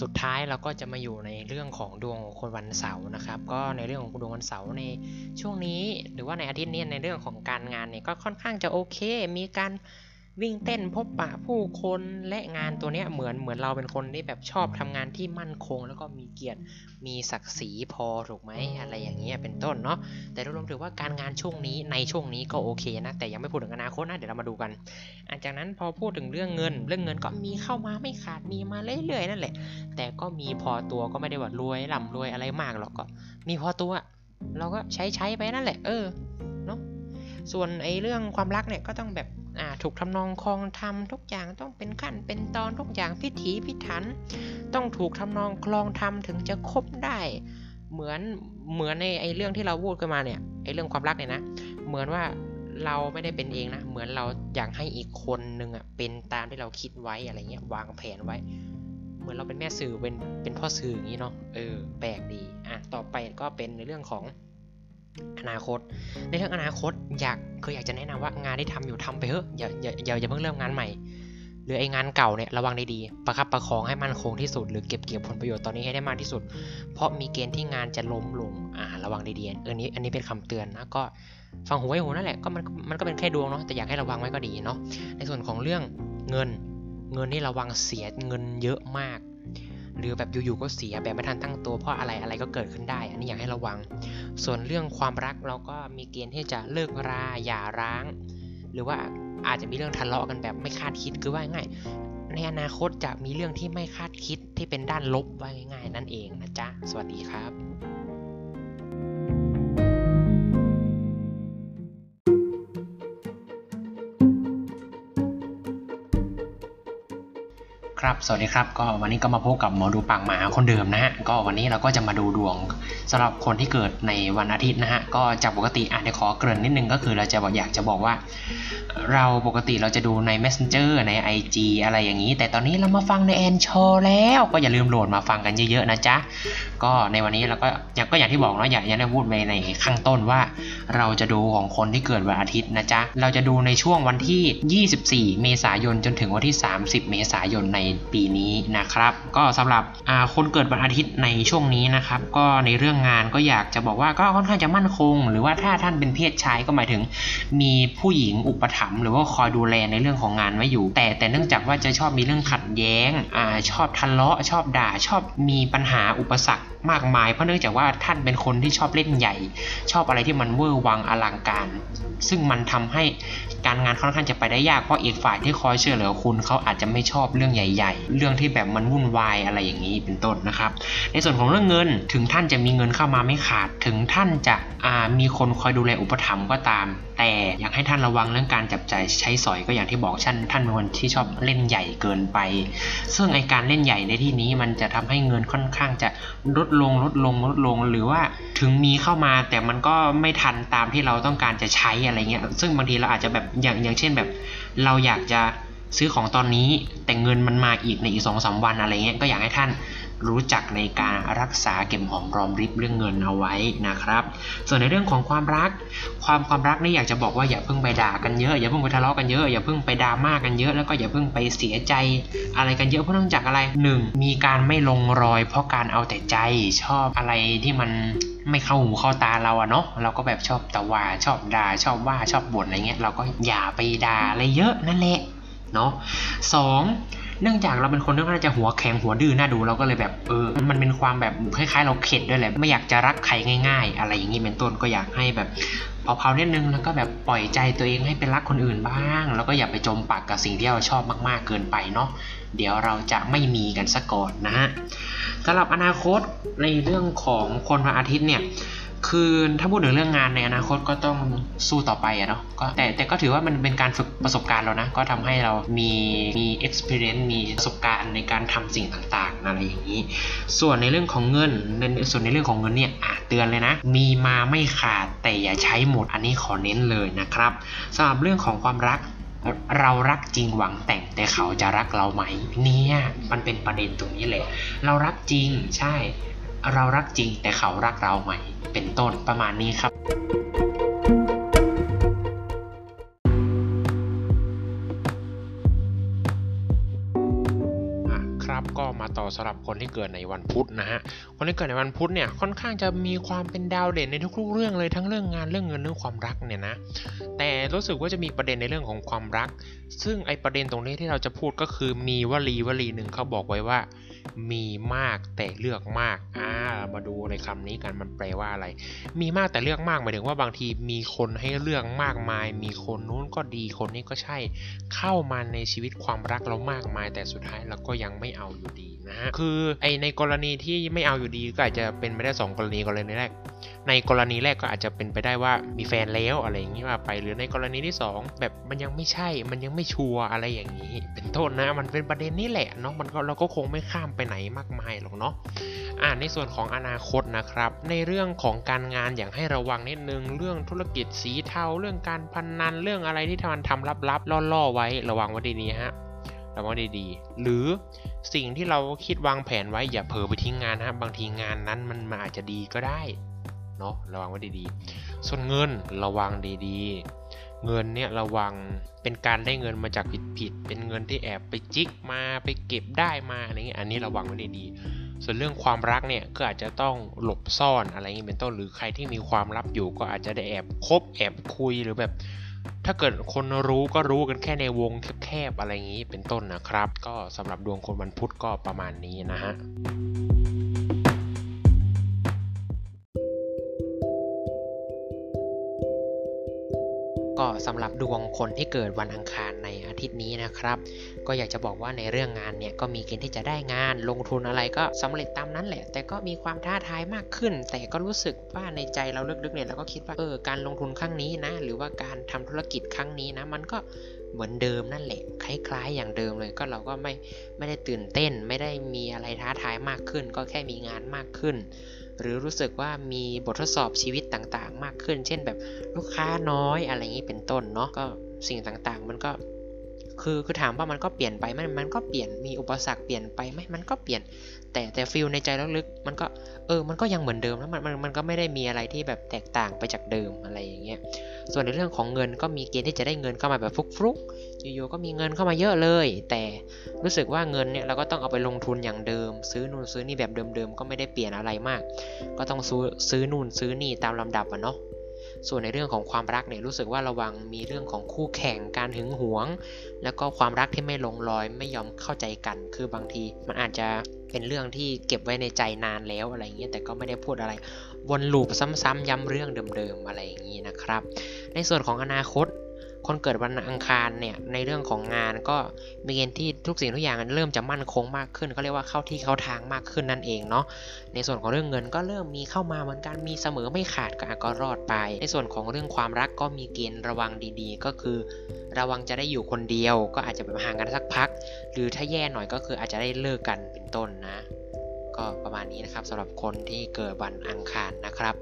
สุดท้ายเราก็จะมาอยู่ในเรื่องของดวงของคนวันเสาร์นะครับ ก็ในเรื่องของดวงวันเสาร์ในช่วงนี้ หรือว่าในอาทิตย์นี้ในเรื่องของการงานเนี่ยก็ค่อนข้างจะโอเค มีการ วิ่งเต้นพบปะผู้คนและงานตัวเนี้ยเหมือนเหมือนเราเป็นคนที่แบบชอบทำงานที่มั่นคง แล้วก็มีเกียรติมีศักดิ์ศรีพอถูกไหมอะไรอย่างเงี้ยเป็นต้นเนาะแต่รวมถือว่าการงานช่วงนี้ในช่วงนี้ก็โอเคนะแต่ยังไม่พูดถึงอนาคตนะเดี๋ยวเรามาดูกันอันจากนั้นพอพูดถึงเรื่องเงิน เรื่องเงินก็มีเข้ามาไม่ขาดมีมาเรื่อยๆนั่นแหละ แต่ก็มีพอตัวก็ไม่ได้ว่ารวยร่ำรวยอะไรมากหรอกก็ มีพอตัว เราก็ใช้ใช้ไปนั่นแหละ เออเนาะส่วนไอ้เรื่องความรักเนี่ยก็ต้องแบบ ถูกทำนองคลองทำทุกอย่างต้องเป็นขั้นเป็นตอนทุกอย่างพิถีพิถัน ต้องถูกทำนองคลองทำถึงจะคบได้ เหมือนเหมือนในไอ้เรื่องที่เราพูดกันมาเนี่ยไอ้เรื่องความรักเนี่ยนะ เหมือนว่าเราไม่ได้เป็นเองนะ เหมือนเราอยากให้อีกคนนึงอะเป็นตามที่เราคิดไว้อะไรเงี้ยวางแผนไว้ เหมือนเราเป็นแม่สื่อเป็นเป็นพ่อสื่ออย่างนี้เนาะเออแปลกดีอะต่อไปก็เป็นในเรื่องของ อนาคต ในเรื่องอนาคตอยากเคยอยากจะแนะนำว่างานที่ทำอยู่ทำไปเถอะอย่าอย่าอย่าอย่าเพิ่งเริ่มงานใหม่ หรือไองานเก่าเนี่ยระวังดีๆประคับประคองให้มั่นคงที่สุด หรือเก็บเกี่ยวผลประโยชน์ตอนนี้ให้ได้มากที่สุด เพราะมีเกณฑ์ที่งานจะล้มลงอ่าระวังดีๆเออนี้อันนี้เป็นคำเตือนนะก็ฟังหูไว้หูนั่นแหละก็มันมันก็เป็นแค่ดวงเนาะแต่อยากให้ระวังไว้ก็ดีเนาะในส่วนของเรื่องเงินเงินนี่ระวังเสียเงินเยอะมาก หรือแบบอยู่ๆก็เสียแบบไม่ทันตั้งตัวเพราะอะไรอะไรก็เกิดขึ้นได้ อันนี้อยากให้ระวัง ส่วนเรื่องความรักเราก็มีเกณฑ์ที่จะเลิกราหย่าร้าง หรือว่าอาจจะมีเรื่องทะเลาะกันแบบไม่คาดคิดคือว่าง่ายในอนาคตจะมีเรื่องที่ไม่คาดคิดที่เป็นด้านลบไว้ง่าย ๆ นั่นเองนะจ๊ะ สวัสดีครับ ครับ สวัสดีครับ ก็วันนี้ก็มาพบกับหมอดูปากหมาคนเดิมนะฮะ ก็วันนี้เราก็จะมาดูดวงสำหรับคนที่เกิดในวันอาทิตย์นะฮะ ก็จากปกติอานในขอเกริ่นนิดนึงก็คือเราจะอยากจะบอกว่า เราปกติเราจะดูใน Messenger ใน IG อะไรอย่างนี้ แต่ตอนนี้เรามาฟังในแอนชอแล้ว ก็อย่าลืมโหลดมาฟังกันเยอะๆนะจ๊ะ ก็ในวันนี้เราก็อย่างก็อย่างที่บอกเนาะอย่างอย่างได้พูดไปในข้างต้นว่า เราจะดูของคนที่เกิดวันอาทิตย์นะจ๊ะ เราจะดูในช่วงวันที่ 24 เมษายนจนถึงวันที่ 30 เมษายนในปีนี้นะครับ ก็สำหรับคนเกิดวันอาทิตย์ในช่วงนี้นะครับ ก็ในเรื่องงานก็อยากจะบอกว่าก็ค่อนข้างจะมั่นคง หรือว่าถ้าท่านเป็นเพศชายก็หมายถึง มีผู้หญิงอุปถัมภ์หรือว่าคอยดูแลในเรื่องของงานไว้อยู่ แต่แต่เนื่องจากว่าจะชอบมีเรื่องขัดแย้งอ่าชอบทะเลาะ ชอบด่าชอบมีปัญหาอุปสรรคมากมาย เพราะเนื่องจากว่าท่านเป็นคนที่ชอบเล่นใหญ่ ชอบอะไรที่มันเวอร์วังอลังการ ซึ่งมันทำให้การงานค่อนข้างจะไปได้ยากเพราะอีกฝ่ายที่คอยช่วยเหลือคุณเขาอาจจะไม่ชอบเรื่องใหญ่เรื่องที่แบบมันวุ่นวายอะไรอย่างนี้เป็นต้นนะครับ ในส่วนของเรื่องเงินถึงท่านจะมีเงินเข้ามาไม่ขาด ถึงท่านจะมีคนคอยดูแลอุปถัมภ์ก็ตาม แต่อยากให้ท่านระวังเรื่องการจับจ่ายใช้สอยก็อย่างที่บอกท่านท่านเป็นคนที่ชอบเล่นใหญ่เกินไป ซึ่งไอการเล่นใหญ่ในที่นี้มันจะทำให้เงินค่อนข้างจะลดลงลดลงลดลงหรือว่าถึงมีเข้ามาแต่มันก็ไม่ทันตามที่เราต้องการจะใช้อะไรเงี้ยซึ่งบางทีเราอาจจะแบบอย่างอย่างเช่นแบบ เราอยากจะซื้อของตอนนี้ แต่เงินมันมาอีกในอีกสองสาวันอะไรเงี้ยก็อยากให้ท่านรู้จักในการรักษาเก็บหอมรอมริบเรื่องเงินเอาไว้นะครับ ส่วนในเรื่องของความรัก ความความรักนี่อยากจะบอกว่าอย่าเพิ่งไปด่ากันเยอะอย่าเพิ่งไปทะเลาะกันเยอะอย่าเพิ่งไปดราม่ากันเยอะแล้วก็อย่าเพิ่งไปเสียใจ อะไรกันเยอะเพราะเนื่องจากอะไร 1. มีการไม่ลงรอย เพราะการเอาแต่ใจชอบอะไรที่มันไม่เข้าหูเข้าตาเราอะเนาะเราก็แบบชอบตะว่าชอบด่าชอบว่าชอบบ่นอะไรเงี้ยเราก็อย่าไปด่าอะไรเยอะนั่นแหละ เนาะสองเนื่องจากเราเป็นคนที่น่าจะหัวแข็งหัวดื้อน่าดูเราก็เลยแบบเออ มันเป็นความแบบคล้ายๆ เราเข็ดด้วยแหละไม่อยากจะรักใครง่าย ๆ อะไรอย่างนี้เป็นต้นก็อยากให้แบบเผาๆนิดนึงแล้วก็แบบปล่อยใจตัวเองให้เป็นรักคนอื่นบ้าง แล้วก็อย่าไปจมปักกับสิ่งที่เราชอบมากๆเกินไปเนาะเดี๋ยวเราจะไม่มีกันสักก่อนนะฮะสำหรับอนาคตในเรื่องของคนวันอาทิตย์เนี่ย คือถ้าพูดถึงเรื่องงานในอนาคตก็ต้องสู้ต่อไปอะเนาะก็แต่แต่ก็ถือว่ามันเป็นการฝึกประสบการณ์เรานะ ก็ทำให้เรามีมี experience มีประสบการณ์ในการทำสิ่งต่างๆอะไรอย่างนี้ ส่วนในเรื่องของเงินในส่วนในเรื่องของเงินเนี่ยอะเตือนเลยนะ มีมาไม่ขาดแต่อย่าใช้หมดอันนี้ขอเน้นเลยนะครับสำหรับเรื่องของความรักเรารักจริงหวังแต่งแต่เขาจะรักเราไหม เนี่ยมันเป็นประเด็นตรงนี้แหละ เรารักจริงใช่ เรารักจริงแต่เขารักเราไหม เป็นต้นประมาณนี้ครับครับ สำหรับคนที่เกิดในวันพุธนะฮะคนที่เกิดในวันพุธเนี่ยค่อนข้างจะมีความเป็นดาวเด่นในทุกๆเรื่องเลยทั้งเรื่องงานเรื่องเงินเรื่องความรักเนี่ยนะแต่รู้สึกว่าจะมีประเด็นในเรื่องของความรัก ซึ่งไอประเด็นตรงนี้ที่เราจะพูดก็คือมีวลีวลีหนึ่งเขาบอกไว้ว่า มีมากแต่เลือกมากอ่ามาดูในคำนี้กันมันแปลว่าอะไร มีมากแต่เลือกมากหมายถึงว่าบางทีมีคนให้เลือกมากมาย มีคนนู้นก็ดีคนนี้ก็ใช่ เข้ามาในชีวิตความรักเรามากมาย แต่สุดท้ายเราก็ยังไม่เอาอยู่ดีนะฮะคือไอในกรณีที่ไม่เอาอยู่ดีก็อาจจะเป็นไปได้ 2 กรณีกรณีแรก ในกรณีแรกก็อาจจะเป็นไปได้ว่ามีแฟนแล้วอะไรอย่างนี้ว่าไปหรือในกรณีที่ 2 แบบมันยังไม่ใช่มันยังไม่ชัวร์อะไรอย่างนี้ เป็นต้นนะมันเป็นประเด็นนี้แหละเนาะมันก็เราก็คงไม่ข้ามไปไหนมากมายหรอกเนาะอ่าในส่วนของอนาคตนะครับ ในเรื่องของการงานอย่างให้ระวังนิดนึงเรื่องธุรกิจสีเทาเรื่องการพนนันเรื่องอะไรที่มันทำลับๆล่อๆไว้ระวังไว้ดีๆฮะ ระวังดีๆ หรือสิ่งที่เราคิดวางแผนไว้อย่าเผลอไปทิ้งงานนะบางทีงานนั้นมันอาจจะดีก็ได้เนาะระวังไว้ดีๆ ส่วนเงินระวังดีๆ เงินเนี่ยระวังเป็นการได้เงินมาจากผิดๆเป็นเงินที่แอบไปจิกมาไปเก็บได้มาอะไรเงี้ยอันนี้ระวังไว้ดีๆ ส่วนเรื่องความรักเนี่ยก็อาจจะต้องหลบซ่อนอะไรเงี้ยเป็นต้นหรือใครที่มีความลับอยู่ก็อาจจะได้แอบคบแอบคุยหรือแบบ ถ้าเกิดคนรู้ก็รู้กันแค่ในวงแคบๆอะไรอย่างนี้เป็นต้นนะครับ ก็สำหรับดวงคนวันพุธก็ประมาณนี้นะฮะก็สำหรับดวงคนที่เกิดวันอังคารใน ทิตย์นี้นะครับ ก็อยากจะบอกว่าในเรื่องงานเนี่ยก็มีเกณฑ์ที่จะได้งาน ลงทุนอะไรก็สำเร็จตามนั้นแหละ แต่ก็มีความท้าทายมากขึ้น แต่ก็รู้สึกว่าในใจเราลึกๆเนี่ยเราก็คิดว่าเออการลงทุนครั้งนี้นะ หรือว่าการทำธุรกิจครั้งนี้นะ มันก็เหมือนเดิมนั่นแหละคล้ายๆ อย่างเดิมเลยก็เราก็ไม่ไม่ได้ตื่นเต้น ไม่ได้มีอะไรท้าทายมากขึ้น ก็แค่มีงานมากขึ้น หรือรู้สึกว่ามีบททดสอบชีวิตต่างๆ มากขึ้น เช่นแบบลูกค้าน้อยอะไรอย่างนี้เป็นต้นเนาะก็สิ่งต่างๆ มันก็ คือคือถามว่ามันก็เปลี่ยนไปไหมมันก็เปลี่ยนมีอุปสรรคเปลี่ยนไปไหมมันก็เปลี่ยน แต่แต่ฟิลในใจลึกๆมันก็เออมันก็ยังเหมือนเดิมแล้วมันมันมันก็ไม่ได้มีอะไรที่แบบแตกต่างไปจากเดิมอะไรอย่างเงี้ยส่วนในเรื่องของเงินก็มีเกณฑ์ที่จะได้เงินเข้ามาแบบฟลุกๆอยู่ๆก็มีเงินเข้ามาเยอะเลย แต่รู้สึกว่าเงินเนี่ยเราก็ต้องเอาไปลงทุนอย่างเดิม ซื้อนู่นซื้อนี่แบบเดิมๆก็ไม่ได้เปลี่ยนอะไรมาก ก็ต้องซื้อซื้อนู่นซื้อนี่ตามลำดับอะเนาะ ส่วนในเรื่องของความรักเนี่ยรู้สึกว่าระวังมีเรื่องของคู่แข่งการหึงหวง แล้วก็ความรักที่ไม่ลงรอยไม่ยอมเข้าใจกัน คือบางทีมันอาจจะเป็นเรื่องที่เก็บไว้ในใจนานแล้วอะไรเงี้ยแต่ก็ไม่ได้พูดอะไร วนลูปซ้ำๆย้ำเรื่องเดิมๆอะไรอย่างนี้นะครับ ในส่วนของอนาคต คนเกิดวันอังคารเนี่ยในเรื่องของงานก็มีเกณฑ์ที่ทุกสิ่งทุกอย่างเริ่มจะมั่นคงมากขึ้นเขาเรียกว่าเข้าที่เข้าทางมากขึ้นนั่นเองเนาะในส่วนของเรื่องเงินก็เริ่มมีเข้ามาเหมือนกันมีเสมอไม่ขาดก็ก็รอดไป ในส่วนของเรื่องความรักก็มีเกณฑ์ระวังดีๆ ก็คือ ระวังจะได้อยู่คนเดียว ก็อาจจะแบบห่างกันสักพัก หรือถ้าแย่หน่อยก็คืออาจจะได้เลิกกันเป็นต้นนะ ก็ประมาณนี้นะครับสำหรับคนที่เกิดวันอังคารนะครับ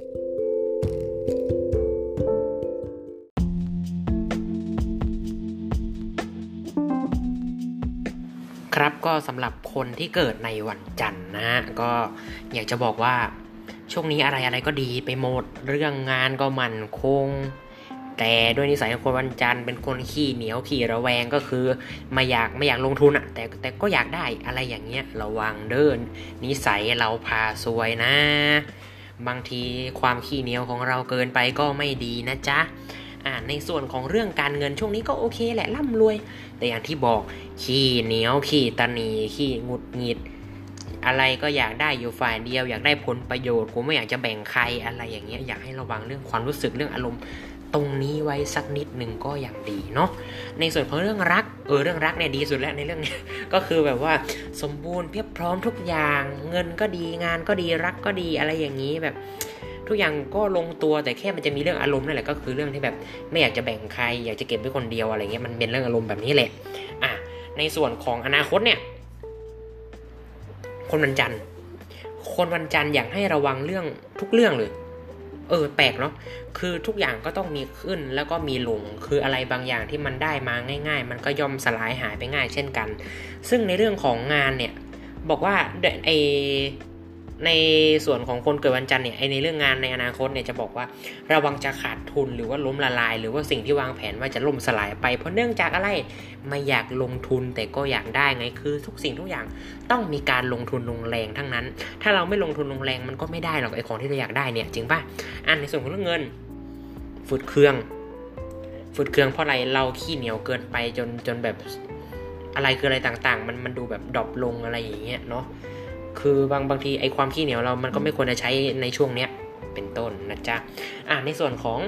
ครับก็สำหรับคนที่เกิดในวันจันทร์นะฮะก็อยากจะบอกว่าช่วงนี้อะไรอะไรก็ดีไปหมดเรื่องงานก็มันคง แต่ด้วยนิสัยของคนวันจันทร์เป็นคนขี้เหนียวขี้ระแวงก็คือไม่อยากไม่อยากลงทุนอะแต่แต่ก็อยากได้อะไรอย่างเงี้ยระวังเดิน นิสัยเราพาซวยนะ บางทีความขี้เหนียวของเราเกินไปก็ไม่ดีนะจ๊ะ อ่าในส่วนของเรื่องการเงินช่วงนี้ก็โอเคแหละร่ำรวย แต่อย่างที่บอกขี้เหนียวขี้ตนีขี้งุดหงิด อะไรก็อยากได้อยู่ฝ่ายเดียว อยากได้ผลประโยชน์กูไม่อยากจะแบ่งใครอะไรอย่างเงี้ยอยากให้ระวังเรื่องความรู้สึกเรื่องอารมณ์ตรงนี้ไว้สักนิดหนึ่งก็อย่างดีเนาะในส่วนของเรื่องรักเออเรื่องรักเนี่ยดีสุดแล้วในเรื่องนี้ก็คือแบบว่าสมบูรณ์เพียบพร้อมทุกอย่าง เงินก็ดีงานก็ดีรักก็ดีอะไรอย่างนี้แบบ ทุกอย่างก็ลงตัวแต่แค่มันจะมีเรื่องอารมณ์นั่นแหละก็คือเรื่องที่แบบไม่อยากจะแบ่งใคร อยากจะเก็บไว้คนเดียวอะไรเงี้ยมันเป็นเรื่องอารมณ์แบบนี้แหละอะในส่วนของอนาคตเนี่ย คนวันจันทร์คนวันจันทร์อยากให้ระวังเรื่องทุกเรื่องเลยเออแปลกเนาะ คือทุกอย่างก็ต้องมีขึ้นแล้วก็มีลง คืออะไรบางอย่างที่มันได้มาง่าย ๆ มันก็ย่อมสลายหายไปง่ายเช่นกัน ซึ่งในเรื่องของงานเนี่ย บอกว่าไอ ในส่วนของคนเกิดวันจันทร์เนี่ยไอในเรื่องงานในอนาคตเนี่ยจะบอกว่าระวังจะขาดทุนหรือว่าล้มละลาย หรือว่าสิ่งที่วางแผนว่าจะล่มสลายไป เพราะเนื่องจากอะไรไม่อยากลงทุนแต่ก็อยากได้ไงคือ ทุกสิ่งทุกอย่างต้องมีการลงทุนลงแรงทั้งนั้น ถ้าเราไม่ลงทุนลงแรงมันก็ไม่ได้หรอกไอของที่เราอยากได้เนี่ยจริงป่ะอันในส่วนของเรื่องเงินฝืดเครื่องฝืดเครื่องเพราะอะไรเราขี้เหนียวเกินไปจนจนแบบอะไรคืออะไรต่างๆ มันมันดูแบบดรอปลงอะไรอย่างเงี้ยเนาะ คือบางบางทีไอความขี้เหนียวเรามันก็ไม่ควรจะใช้ในช่วงเนี้ยเป็นต้นนะจ๊ะอะในส่วนของ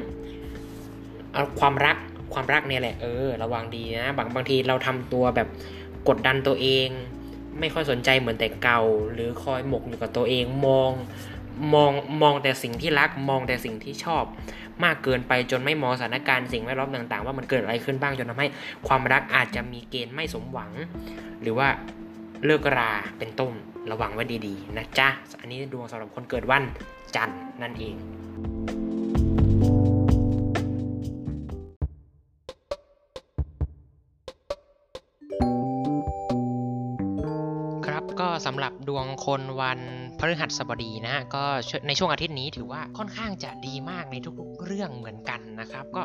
เอาความรักความรักเนี่ยแหละเออระวังดีนะบางบางทีเราทำตัวแบบกดดันตัวเอง ไม่ค่อยสนใจเหมือนแต่เก่า หรือคอยหมกอยู่กับตัวเองมองมองมองแต่สิ่งที่รักมองแต่สิ่งที่ชอบ มากเกินไปจนไม่มองสถานการณ์สิ่งแวดล้อมต่าง ๆ ว่ามันเกิดอะไรขึ้นบ้างจนทำให้ความรักอาจจะมีเกณฑ์ไม่สมหวัง หรือว่า เลิกราเป็นต้นระวังไว้ดีๆ นะจ๊ะ อันนี้ดวงสำหรับคนเกิดวันจันทร์นั่นเอง ก็สำหรับดวงคนวันพฤหัสบดีนะฮะก็ในช่วงอาทิตย์นี้ถือว่าค่อนข้างจะดีมากในทุกๆ เรื่องเหมือนกันนะครับ ก็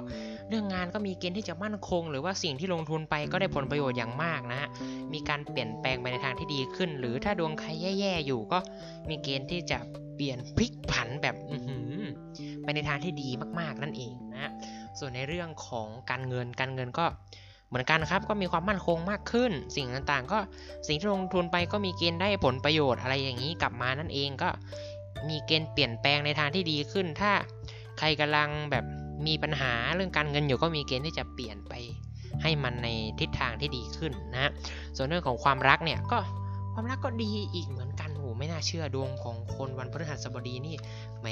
เรื่องงานก็มีเกณฑ์ที่จะมั่นคง หรือว่าสิ่งที่ลงทุนไปก็ได้ผลประโยชน์อย่างมากนะฮะมีการเปลี่ยนแปลงไปในทางที่ดีขึ้น หรือถ้าดวงใครแย่ๆอยู่ก็มีเกณฑ์ที่จะเปลี่ยนพลิกผันแบบไปในทางที่ดีมากๆนั่นเองนะส่วนในเรื่องของการเงินการเงินก็ เหมือนกันครับก็มีความมั่นคงมากขึ้น สิ่งต่างๆ ก็สิ่งที่ลงทุนไปก็มีเกณฑ์ได้ผลประโยชน์อะไรอย่างนี้กลับมานั่นเองก็มีเกณฑ์เปลี่ยนแปลงในทางที่ดีขึ้น ถ้าใครกำลังแบบมีปัญหาเรื่องการเงินอยู่ก็มีเกณฑ์ที่จะเปลี่ยนไปให้มันในทิศทางที่ดีขึ้นนะฮะส่วนเรื่องของความรักเนี่ยก็ความรักก็ดีอีกเหมือนกันโหไม่น่าเชื่อดวงของคนวันพฤหัสบดีนี่แหม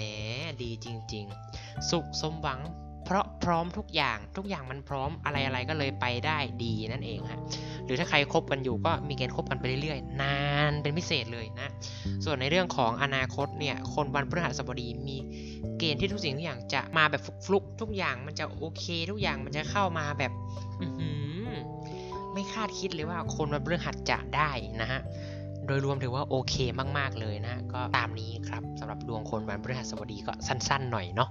ดีจริง ๆ สุขสมหวัง เพราะพร้อมทุกอย่างทุกอย่างมันพร้อมอะไรอะไรก็เลยไปได้ดีนั่นเองฮะหรือถ้าใครคบกันอยู่ก็มีเกณฑ์คบกันไปเรื่อยๆ นานเป็นพิเศษเลยนะ ส่วนในเรื่องของอนาคตเนี่ยคนวันพฤหัสบดีมีเกณฑ์ที่ทุกสิ่งทุกอย่างจะมาแบบฟลุกๆทุกอย่างมันจะโอเค ทุกอย่างมันจะเข้ามาแบบไม่คาดคิดเลยว่าคนวันพฤหัสจะได้นะฮะโดยรวมถือว่าโอเคมาก ๆ เลยนะ ก็ตามนี้ครับสำหรับดวงคนวันพฤหัสบดีก็สั้น ๆ หน่อยเนาะ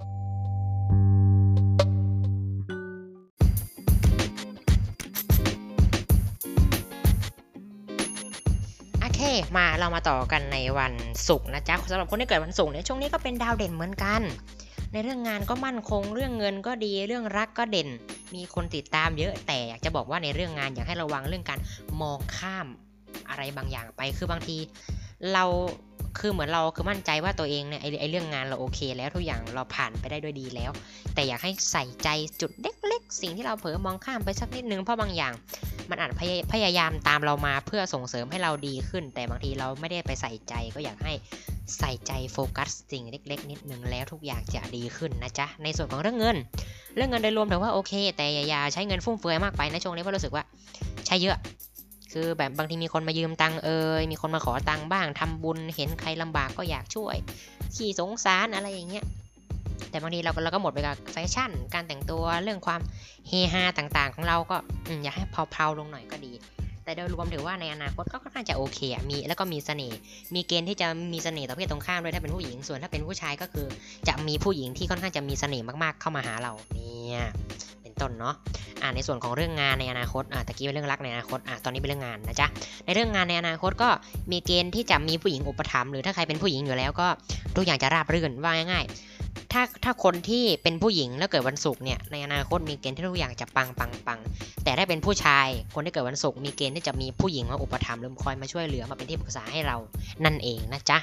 มา เรามาต่อกันในวันศุกร์นะจ๊ะสำหรับคนที่เกิดวันศุกร์เนี่ยช่วงนี้ก็เป็นดาวเด่นเหมือนกัน ในเรื่องงานก็มั่นคง เรื่องเงินก็ดี เรื่องรักก็เด่น มีคนติดตามเยอะแต่อยากจะบอกว่าในเรื่องงานอยากให้ระวังเรื่องการมองข้ามอะไรบางอย่างไป คือบางทีเราคือเหมือนเราคือมั่นใจว่าตัวเองเนี่ยไอไอเรื่องงานเราโอเค แล้วทุกอย่างเราผ่านไปได้ด้วยดีแล้ว แต่อยากให้ใส่ใจจุดเล็กๆ สิ่งที่เราเผลอมองข้ามไปสักนิดนึงเพราะบางอย่าง มันอาจพยายามตามเรามาเพื่อส่งเสริมให้เราดีขึ้น แต่บางทีเราไม่ได้ไปใส่ใจ ก็อยากให้ใส่ใจโฟกัสสิ่งเล็ก ๆ นิดนึงแล้วทุกอย่างจะดีขึ้นนะจ๊ะในส่วนของเรื่องเงิน เรื่องเงินโดยรวมถือว่าโอเค แต่อย่าใช้เงินฟุ่มเฟือยมากไปในช่วงนี้เพราะรู้สึกว่าใช้เยอะคือแบบบางทีมีคนมายืมตังเอ่ยมีคนมาขอตังบ้างทำบุญเห็นใครลำบากก็อยากช่วย ขี่สงสารอะไรอย่างเงี้ย แต่บางทีเราเราก็หมดไปกับแฟชั่น การแต่งตัวเรื่องความเฮฮาต่างๆ ของเราก็อยากให้เพลาๆลงหน่อยก็ดี แต่โดยรวมถือว่าในอนาคตก็ค่อนข้างจะโอเคมีแล้วก็มีเสน่ห์มีเกณฑ์ที่จะมีเสน่ห์ต่อเพศตรงข้ามด้วยถ้าเป็นผู้หญิงส่วนถ้าเป็นผู้ชายก็คือ จะมีผู้หญิงที่ค่อนข้างจะมีเสน่ห์มากๆเข้ามาหาเราเนี่ยต้นเนาะอ่าในส่วนของเรื่องงานในอนาคตอ่าตะกี้เป็นเรื่องรักในอนาคตอ่าตอนนี้เป็นเรื่องงานนะจ๊ะในเรื่องงานในอนาคตก็มีเกณฑ์ที่จะมีผู้หญิงอุปถัมภ์หรือถ้าใครเป็นผู้หญิงอยู่แล้วก็ทุกอย่างจะราบรื่นว่าง่าย ถ้าถ้าคนที่เป็นผู้หญิงแล้วเกิดวันศุกร์เนี่ยในอนาคตมีเกณฑ์ที่ทุกอย่างจะปังปังปังแต่ถ้าเป็นผู้ชายคนที่เกิดวันศุกร์มีเกณฑ์ที่จะมีผู้หญิงมาอุปถัมภ์หรือคอยมาช่วยเหลือมาเป็นที่ปรึกษาให้เรานั่นเองนะจ๊ะ